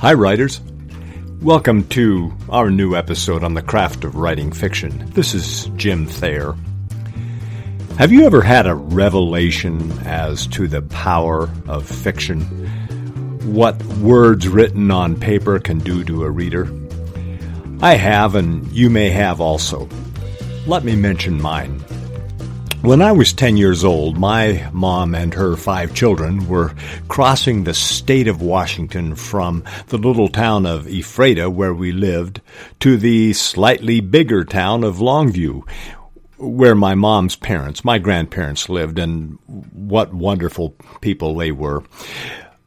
Hi, writers. Welcome to our new episode on the craft of writing fiction. This is Jim Thayer. Have you ever had a revelation as to the power of fiction? What words written on paper can do to a reader? I have, and you may have also. Let me mention mine. When I was 10 years old, my mom and her five children were crossing the state of Washington from the little town of Ephrata, where we lived, to the slightly bigger town of Longview, where my mom's parents, my grandparents lived, and what wonderful people they were.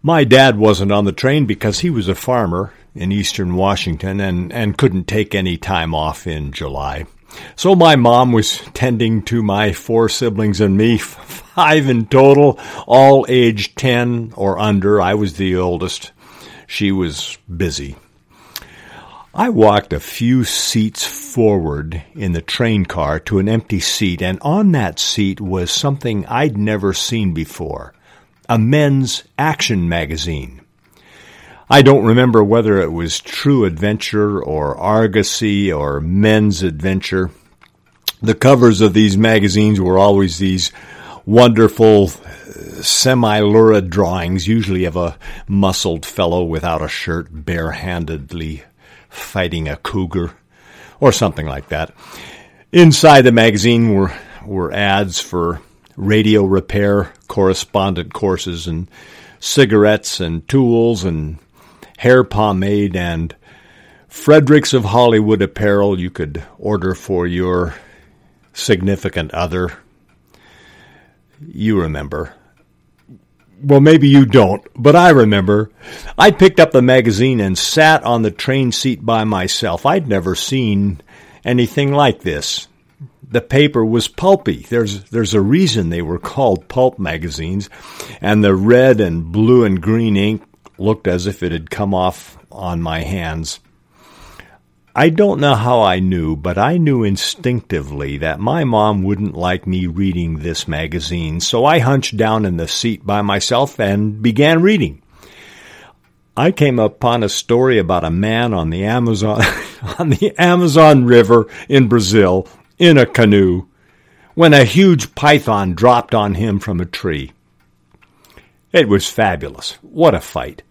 My dad wasn't on the train because he was a farmer in eastern Washington and, and couldn't take any time off in July. So my mom was tending to my four siblings and me, five in total, all aged 10 or under. I was the oldest. She was busy. I walked a few seats forward in the train car to an empty seat, and on that seat was something I'd never seen before a men's action magazine. I don't remember whether it was True Adventure or Argosy or Men's Adventure. The covers of these magazines were always these wonderful uh, semi-lurid drawings, usually of a muscled fellow without a shirt barehandedly fighting a cougar or something like that. Inside the magazine were were ads for radio repair correspondent courses and cigarettes and tools and hair pomade and Fredericks of Hollywood apparel you could order for your significant other. You remember. Well, maybe you don't, but I remember. I picked up the magazine and sat on the train seat by myself. I'd never seen anything like this. The paper was pulpy. There's there's a reason they were called pulp magazines, and the red and blue and green ink looked as if it had come off on my hands. I don't know how I knew, but I knew instinctively that my mom wouldn't like me reading this magazine, so I hunched down in the seat by myself and began reading. I came upon a story about a man on the Amazon on the Amazon River in Brazil in a canoe when a huge python dropped on him from a tree. It was fabulous. What a fight.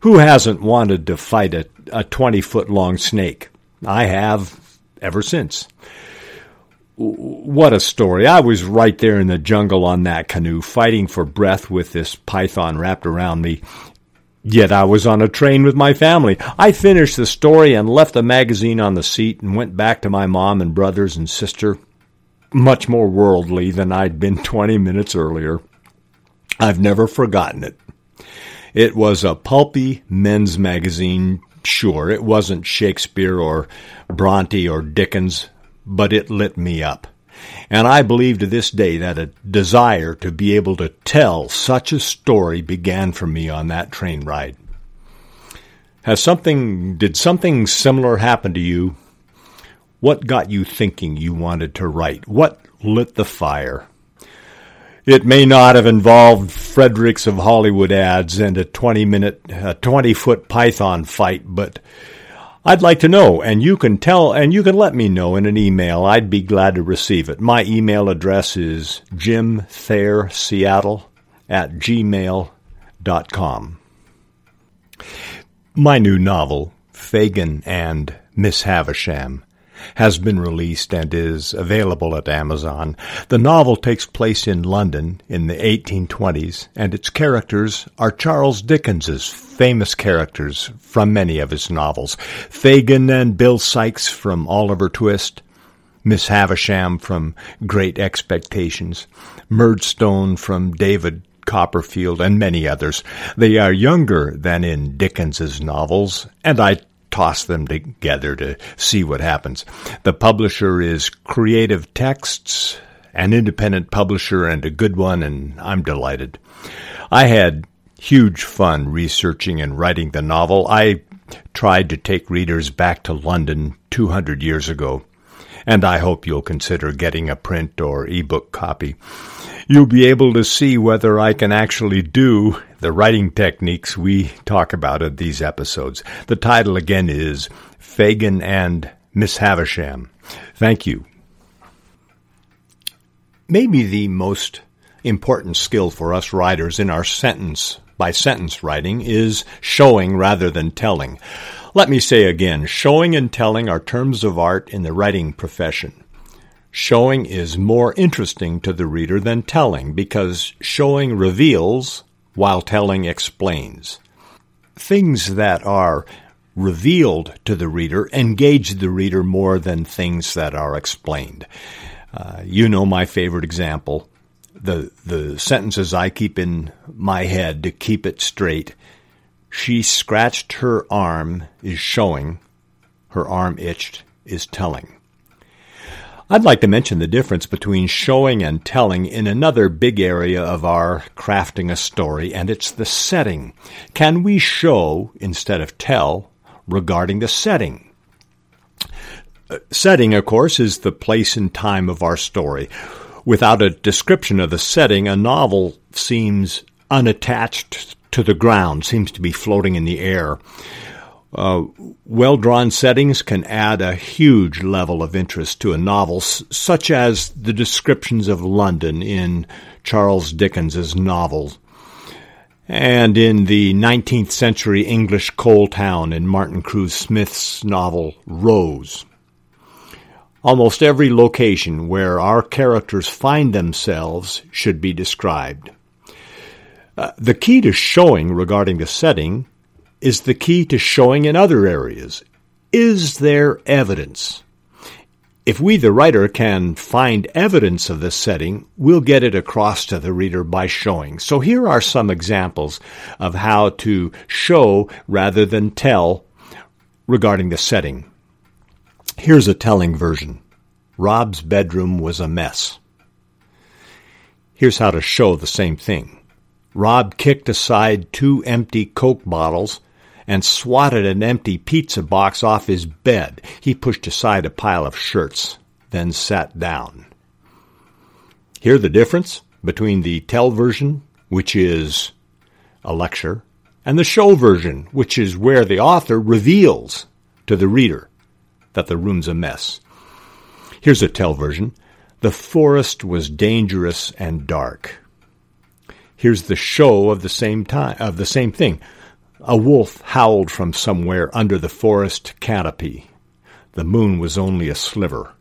Who hasn't wanted to fight a, a 20 foot long snake? I have ever since. What a story. I was right there in the jungle on that canoe, fighting for breath with this python wrapped around me. Yet I was on a train with my family. I finished the story and left the magazine on the seat and went back to my mom and brothers and sister, much more worldly than I'd been 20 minutes earlier. I've never forgotten it. It was a pulpy men's magazine, sure. It wasn't Shakespeare or Bronte or Dickens, but it lit me up. And I believe to this day that a desire to be able to tell such a story began for me on that train ride. Has something, did something similar happen to you? What got you thinking you wanted to write? What lit the fire? It may not have involved Fredericks of Hollywood ads and a 20 minute, a 20 foot python fight, but I'd like to know, and you can tell, and you can let me know in an email. I'd be glad to receive it. My email address is jimthayerseattle at gmail.com. My new novel, Fagin and Miss Havisham, has been released and is available at Amazon. The novel takes place in London in the 1820s, and its characters are Charles Dickens's famous characters from many of his novels. Fagin and Bill Sikes from Oliver Twist, Miss Havisham from Great Expectations, Murdstone from David Copperfield, and many others. They are younger than in Dickens's novels, and I toss them together to see what happens. The publisher is Creative Texts, an independent publisher and a good one, and I'm delighted. I had huge fun researching and writing the novel. I tried to take readers back to London 200 years ago. And I hope you'll consider getting a print or ebook copy. You'll be able to see whether I can actually do the writing techniques we talk about in these episodes. The title again is Fagin and Miss Havisham. Thank you. Maybe the most important skill for us writers in our sentence by sentence writing is showing rather than telling. Let me say again, showing and telling are terms of art in the writing profession. Showing is more interesting to the reader than telling because showing reveals while telling explains. Things that are revealed to the reader engage the reader more than things that are explained. Uh, you know my favorite example. The, the sentences I keep in my head to keep it straight. She scratched her arm is showing. Her arm itched is telling. I'd like to mention the difference between showing and telling in another big area of our crafting a story, and it's the setting. Can we show instead of tell regarding the setting? Uh, setting, of course, is the place and time of our story. Without a description of the setting, a novel seems unattached to the ground, seems to be floating in the air. Uh, well drawn settings can add a huge level of interest to a novel, s- such as the descriptions of London in Charles Dickens's novels, and in the 19th century English coal town in Martin Cruz Smith's novel Rose. Almost every location where our characters find themselves should be described. Uh, the key to showing regarding the setting is the key to showing in other areas. Is there evidence? If we, the writer, can find evidence of this setting, we'll get it across to the reader by showing. So here are some examples of how to show rather than tell regarding the setting. Here's a telling version. Rob's bedroom was a mess. Here's how to show the same thing. Rob kicked aside two empty Coke bottles and swatted an empty pizza box off his bed. He pushed aside a pile of shirts, then sat down. Hear the difference between the tell version, which is a lecture, and the show version, which is where the author reveals to the reader that the room's a mess. Here's a tell version. The forest was dangerous and dark. Here's the show of the same time of the same thing. A wolf howled from somewhere under the forest canopy. The moon was only a sliver.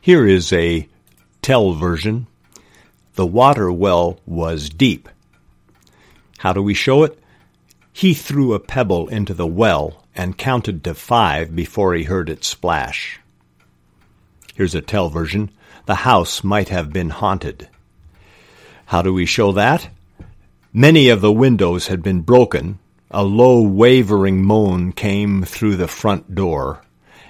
Here is a tell version. The water well was deep. How do we show it? He threw a pebble into the well and counted to five before he heard it splash. Here's a tell version. The house might have been haunted. How do we show that? Many of the windows had been broken, a low, wavering moan came through the front door,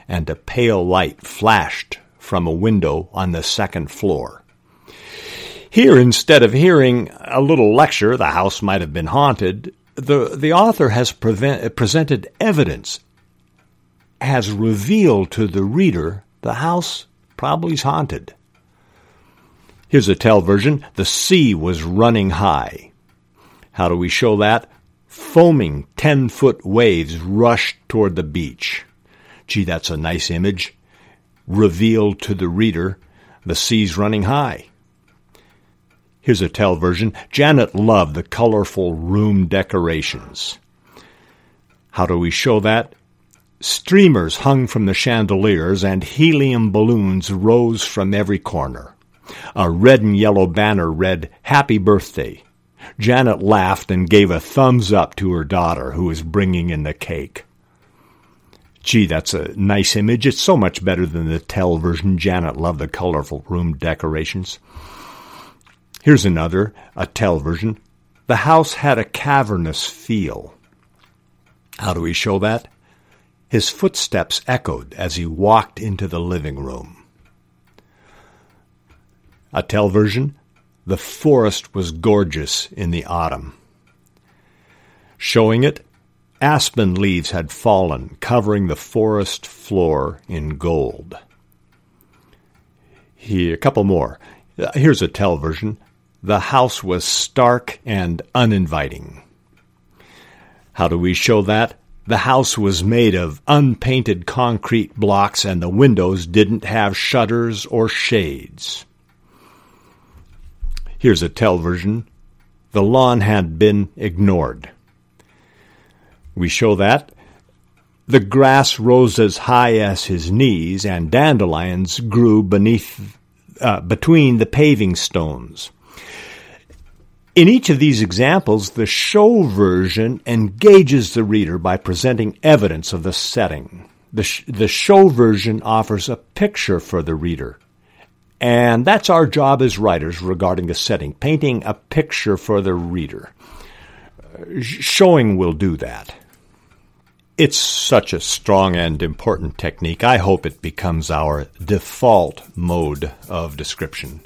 and a pale light flashed from a window on the second floor. Here, instead of hearing a little lecture, the house might have been haunted, the, the author has prevent, presented evidence, has revealed to the reader the house probably is haunted. Here's a tell version. The sea was running high. How do we show that? Foaming 10 foot waves rushed toward the beach. Gee, that's a nice image. Revealed to the reader the sea's running high. Here's a tell version. Janet loved the colorful room decorations. How do we show that? Streamers hung from the chandeliers and helium balloons rose from every corner. A red and yellow banner read, Happy Birthday. Janet laughed and gave a thumbs up to her daughter, who was bringing in the cake. Gee, that's a nice image. It's so much better than the tell version. Janet loved the colorful room decorations. Here's another, a tell version. The house had a cavernous feel. How do we show that? His footsteps echoed as he walked into the living room. A tell version. The forest was gorgeous in the autumn. Showing it, aspen leaves had fallen, covering the forest floor in gold. Here, a couple more. Uh, here's a tell version. The house was stark and uninviting. How do we show that? The house was made of unpainted concrete blocks and the windows didn't have shutters or shades. Here's a tell version. The lawn had been ignored. We show that the grass rose as high as his knees, and dandelions grew beneath, uh, between the paving stones. In each of these examples, the show version engages the reader by presenting evidence of the setting. The, sh- the show version offers a picture for the reader. And that's our job as writers regarding the setting, painting a picture for the reader. Uh, showing will do that. It's such a strong and important technique. I hope it becomes our default mode of description.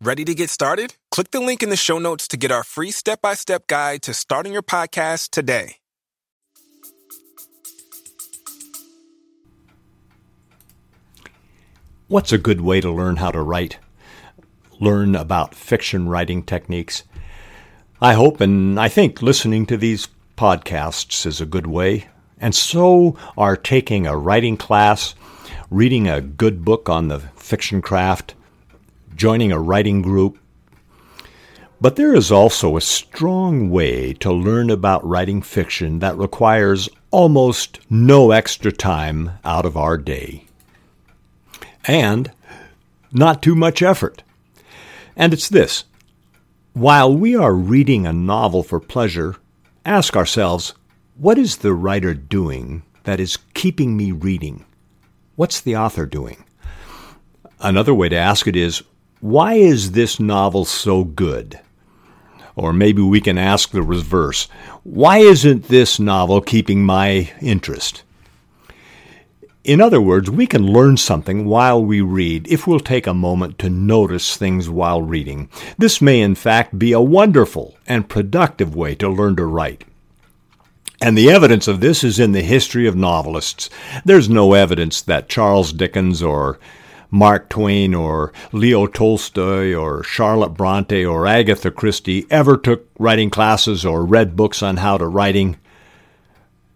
Ready to get started? Click the link in the show notes to get our free step by step guide to starting your podcast today. What's a good way to learn how to write? Learn about fiction writing techniques? I hope and I think listening to these podcasts is a good way. And so are taking a writing class, reading a good book on the fiction craft, joining a writing group. But there is also a strong way to learn about writing fiction that requires almost no extra time out of our day. And not too much effort. And it's this while we are reading a novel for pleasure, ask ourselves, what is the writer doing that is keeping me reading? What's the author doing? Another way to ask it is, why is this novel so good? Or maybe we can ask the reverse, why isn't this novel keeping my interest? In other words, we can learn something while we read if we'll take a moment to notice things while reading. This may, in fact, be a wonderful and productive way to learn to write. And the evidence of this is in the history of novelists. There's no evidence that Charles Dickens or Mark Twain or Leo Tolstoy or Charlotte Bronte or Agatha Christie ever took writing classes or read books on how to writing.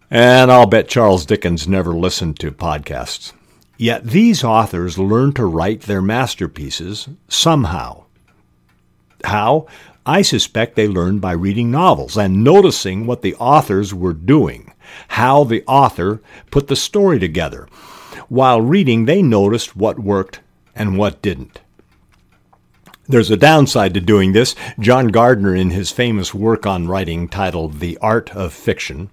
And I'll bet Charles Dickens never listened to podcasts. Yet these authors learned to write their masterpieces somehow. How? I suspect they learned by reading novels and noticing what the authors were doing, how the author put the story together. While reading, they noticed what worked and what didn't. There's a downside to doing this. John Gardner, in his famous work on writing titled The Art of Fiction,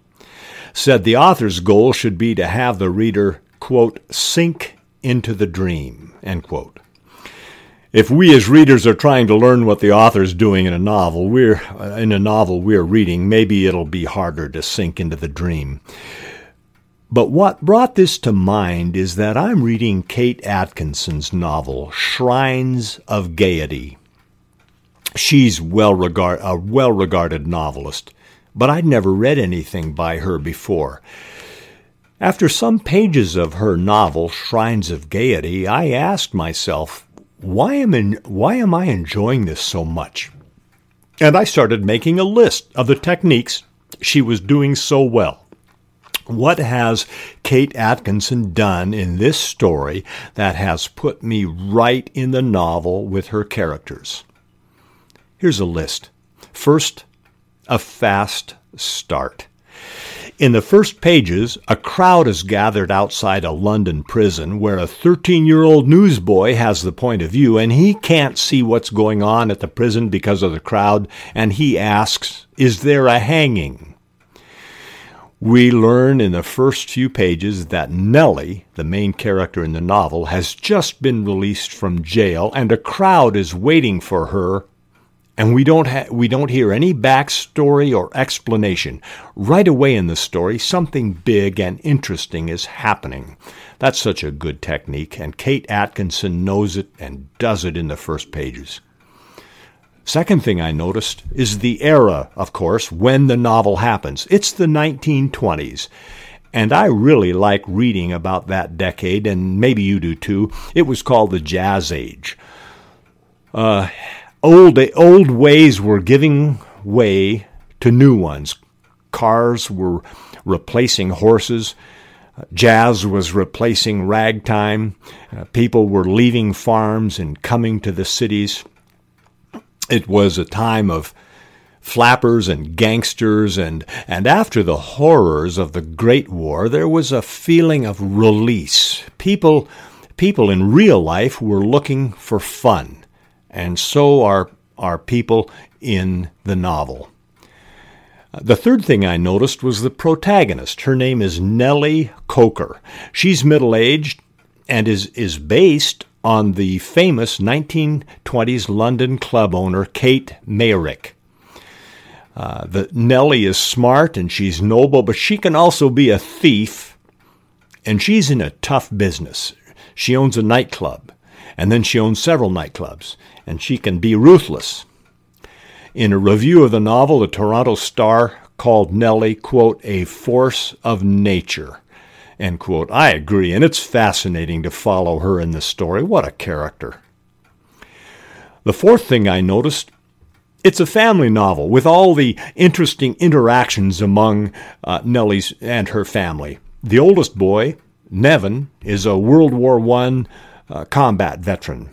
said the author's goal should be to have the reader, quote, sink into the dream, end quote. If we as readers are trying to learn what the author's doing in a novel, we're in a novel we're reading, maybe it'll be harder to sink into the dream. But what brought this to mind is that I'm reading Kate Atkinson's novel, Shrines of Gaiety. She's well regard, a well regarded novelist but I'd never read anything by her before. After some pages of her novel, Shrines of Gaiety, I asked myself, why am, in, why am I enjoying this so much? And I started making a list of the techniques she was doing so well. What has Kate Atkinson done in this story that has put me right in the novel with her characters? Here's a list. First, a fast start. In the first pages, a crowd is gathered outside a London prison where a 13 year old newsboy has the point of view and he can't see what's going on at the prison because of the crowd and he asks, Is there a hanging? We learn in the first few pages that Nellie, the main character in the novel, has just been released from jail and a crowd is waiting for her and we don't ha- we don't hear any backstory or explanation. Right away in the story, something big and interesting is happening. That's such a good technique, and Kate Atkinson knows it and does it in the first pages. Second thing I noticed is the era, of course, when the novel happens. It's the 1920s. And I really like reading about that decade, and maybe you do too. It was called the Jazz Age. Uh, old old ways were giving way to new ones. Cars were replacing horses. Jazz was replacing ragtime. Uh, people were leaving farms and coming to the cities. It was a time of flappers and gangsters, and, and after the horrors of the Great War, there was a feeling of release. People, people in real life were looking for fun and so are, are people in the novel. The third thing I noticed was the protagonist. Her name is Nellie Coker. She's middle aged and is, is based on the famous 1920s London club owner Kate Meyrick. Uh, the Nellie is smart and she's noble, but she can also be a thief, and she's in a tough business. She owns a nightclub, and then she owns several nightclubs, and she can be ruthless. In a review of the novel, the Toronto Star called Nellie, quote, a force of nature, end quote. I agree, and it's fascinating to follow her in this story. What a character. The fourth thing I noticed it's a family novel with all the interesting interactions among uh, Nellie's and her family. The oldest boy, Nevin, is a World War I uh, combat veteran.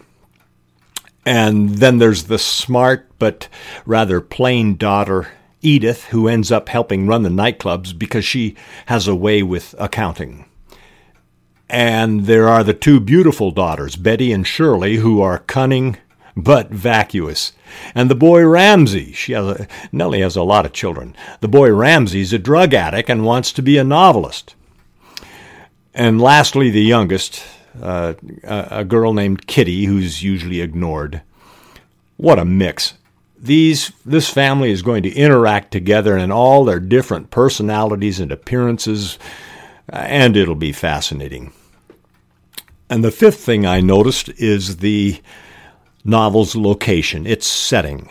And then there's the smart but rather plain daughter, Edith, who ends up helping run the nightclubs because she has a way with accounting. And there are the two beautiful daughters, Betty and Shirley, who are cunning but vacuous. And the boy Ramsey, she has a, Nellie has a lot of children. The boy Ramsey's a drug addict and wants to be a novelist. And lastly, the youngest, uh, a, girl named Kitty, who's usually ignored. What a mix. These, this family is going to interact together in all their different personalities and appearances, and it'll be fascinating. And the fifth thing I noticed is the novel's location, its setting.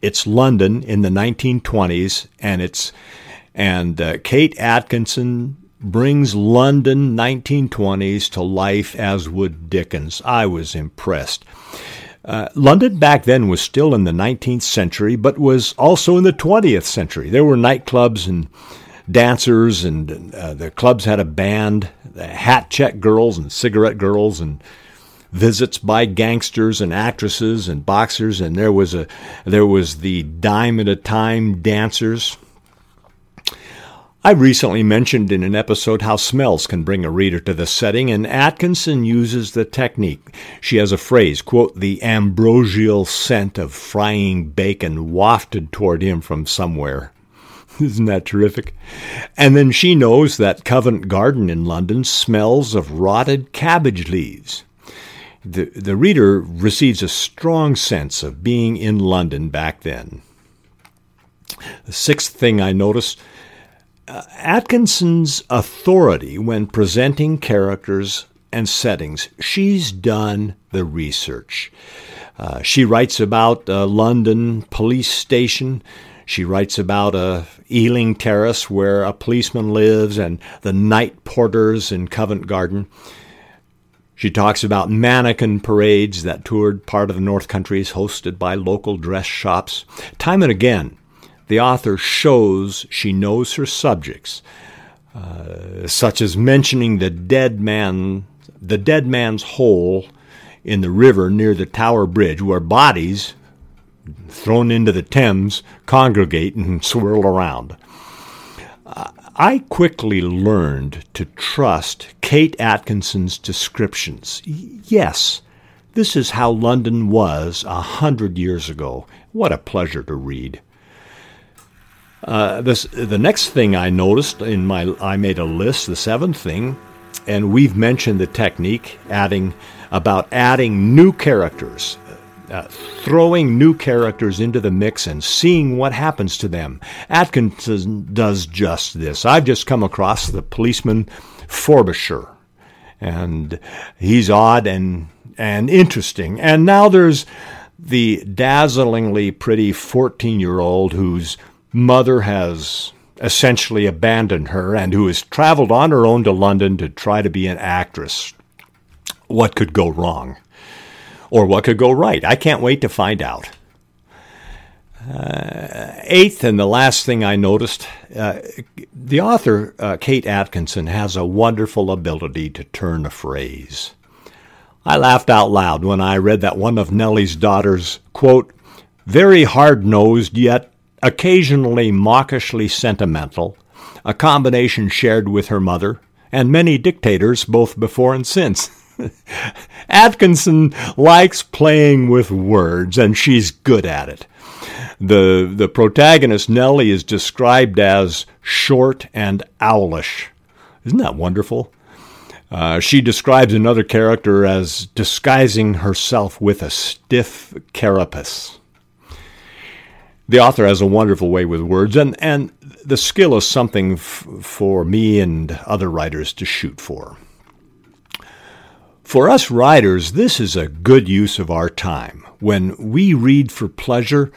It's London in the 1920s, and it's and uh, Kate Atkinson brings London 1920s to life as would Dickens. I was impressed. Uh, London back then was still in the 19th century, but was also in the 20th century. There were nightclubs and dancers, and uh, the clubs had a band, the hat check girls and cigarette girls, and visits by gangsters and actresses and boxers. And there was a there was the dime at a time dancers. I recently mentioned in an episode how smells can bring a reader to the setting, and Atkinson uses the technique. She has a phrase, quote, the ambrosial scent of frying bacon wafted toward him from somewhere. Isn't that terrific? And then she knows that Covent Garden in London smells of rotted cabbage leaves. The, the reader receives a strong sense of being in London back then. The sixth thing I noticed uh, Atkinson's authority when presenting characters and settings. She's done the research. Uh, she writes about a London police station. She writes about a Ealing Terrace where a policeman lives and the night porters in Covent Garden. She talks about mannequin parades that toured part of the North Countries hosted by local dress shops. Time and again, the author shows she knows her subjects, uh, such as mentioning the dead man, the dead man's hole in the river near the Tower Bridge, where bodies thrown into the Thames congregate and swirl around. I quickly learned to trust Kate Atkinson's descriptions. Yes, this is how London was a hundred years ago. What a pleasure to read. Uh, this the next thing I noticed in my I made a list. The seventh thing, and we've mentioned the technique adding about adding new characters, uh, throwing new characters into the mix and seeing what happens to them. Atkinson does just this. I've just come across the policeman Frobisher, and he's odd and and interesting. And now there's the dazzlingly pretty 14 year old whose mother has essentially abandoned her and who has traveled on her own to London to try to be an actress. What could go wrong? Or what could go right? I can't wait to find out. Uh, eighth, and the last thing I noticed, uh, the author, uh, Kate Atkinson, has a wonderful ability to turn a phrase. I laughed out loud when I read that one of Nellie's daughters, quote, very hard nosed yet occasionally mawkishly sentimental, a combination shared with her mother and many dictators both before and since. Atkinson likes playing with words, and she's good at it. The, the protagonist, Nellie, is described as short and owlish. Isn't that wonderful? Uh, she describes another character as disguising herself with a stiff carapace. The author has a wonderful way with words, and, and the skill is something f- for me and other writers to shoot for. For us writers, this is a good use of our time. When we read for pleasure,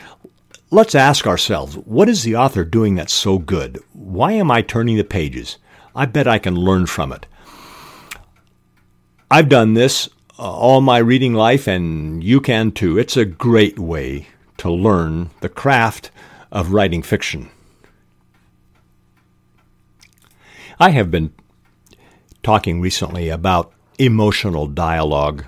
let's ask ourselves what is the author doing that's so good? Why am I turning the pages? I bet I can learn from it. I've done this uh, all my reading life, and you can too. It's a great way to learn the craft of writing fiction. I have been talking recently about emotional dialogue.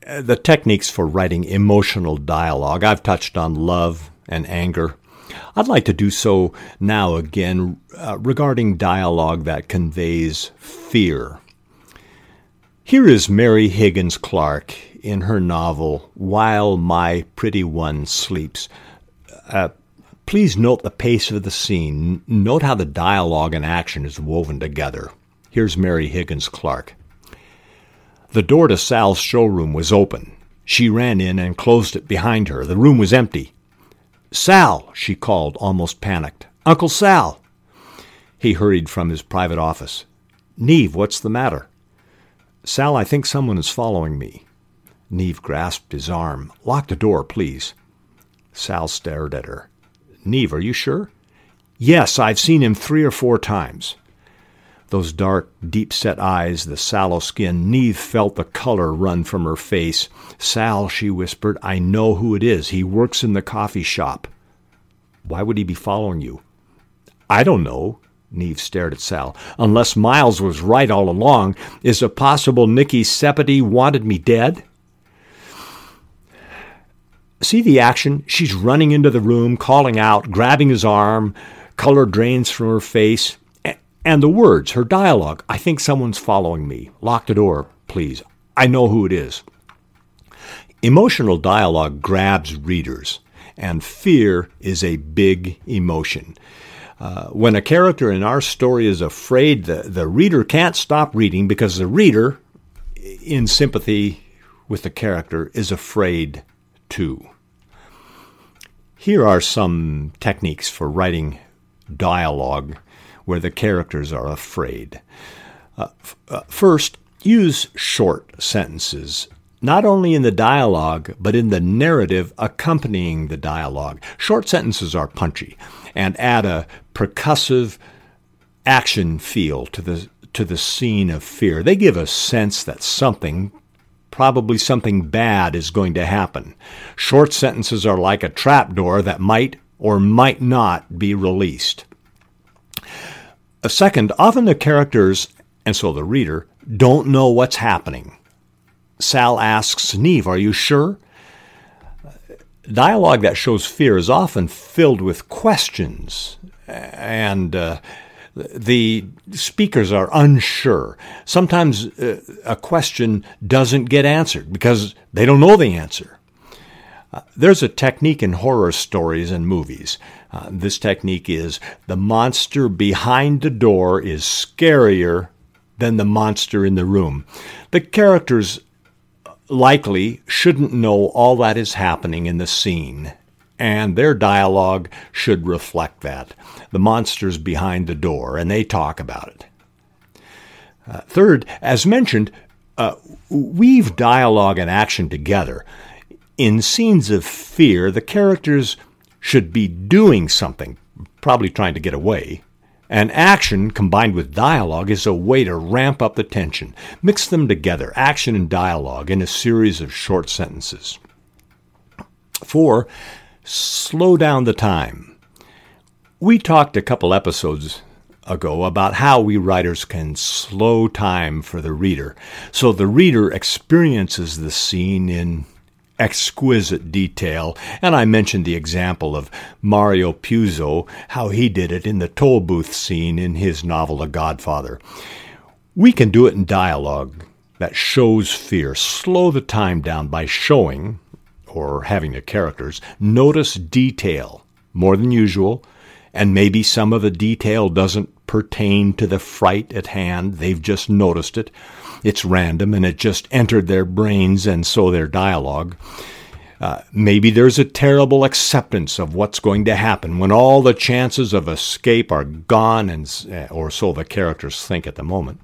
The techniques for writing emotional dialogue. I've touched on love and anger. I'd like to do so now again uh, regarding dialogue that conveys fear. Here is Mary Higgins Clark in her novel While My Pretty One Sleeps. Uh, please note the pace of the scene. Note how the dialogue and action is woven together. Here's Mary Higgins Clark. The door to Sal's showroom was open. She ran in and closed it behind her. The room was empty. Sal, she called, almost panicked. Uncle Sal. He hurried from his private office. Neeve, what's the matter? Sal, I think someone is following me. Neeve grasped his arm. Lock the door, please. Sal stared at her. Neeve, are you sure? Yes, I've seen him three or four times. Those dark, deep set eyes, the sallow skin, Neeve felt the color run from her face. Sal, she whispered, I know who it is. He works in the coffee shop. Why would he be following you? I don't know. Neeve stared at Sal. Unless Myles was right all along, is it possible Nicky Sepeti wanted me dead? See the action? She's running into the room, calling out, grabbing his arm, color drains from her face. And the words, her dialogue. I think someone's following me. Lock the door, please. I know who it is. Emotional dialogue grabs readers, and fear is a big emotion. Uh, when a character in our story is afraid, the, the reader can't stop reading because the reader, in sympathy with the character, is afraid too. Here are some techniques for writing dialogue where the characters are afraid. Uh, f- uh, first, use short sentences not only in the dialogue, but in the narrative accompanying the dialogue. Short sentences are punchy and add a percussive action feel to the to the scene of fear. They give a sense that something probably something bad is going to happen. Short sentences are like a trapdoor that might or might not be released. A second, often the characters, and so the reader, don't know what's happening. Sal asks Neeve, Are you sure? Dialogue that shows fear is often filled with questions, and uh, the speakers are unsure. Sometimes uh, a question doesn't get answered because they don't know the answer. Uh, there's a technique in horror stories and movies. Uh, this technique is the monster behind the door is scarier than the monster in the room. The characters likely shouldn't know all that is happening in the scene, and their dialogue should reflect that. The monster's behind the door, and they talk about it. Uh, third, as mentioned, uh, weave dialogue and action together. In scenes of fear, the characters should be doing something, probably trying to get away. And action combined with dialogue is a way to ramp up the tension. Mix them together, action and dialogue, in a series of short sentences. Four, slow down the time. We talked a couple episodes ago about how we writers can slow time for the reader so the reader experiences the scene in exquisite detail, and I mentioned the example of Mario Puzo, how he did it in the toll booth scene in his novel The Godfather. We can do it in dialogue that shows fear. Slow the time down by showing, or having the characters, notice detail more than usual, and maybe some of the detail doesn't pertain to the fright at hand, they've just noticed it it's random and it just entered their brains and so their dialogue. Uh, maybe there's a terrible acceptance of what's going to happen when all the chances of escape are gone, and, uh, or so the characters think at the moment.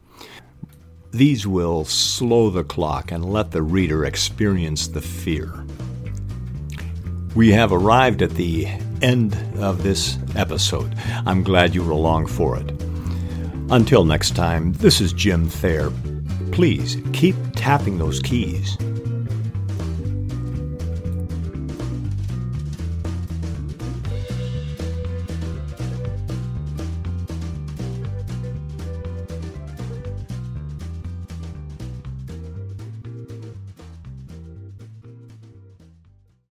These will slow the clock and let the reader experience the fear. We have arrived at the end of this episode. I'm glad you were along for it. Until next time, this is Jim Thayer please keep tapping those keys.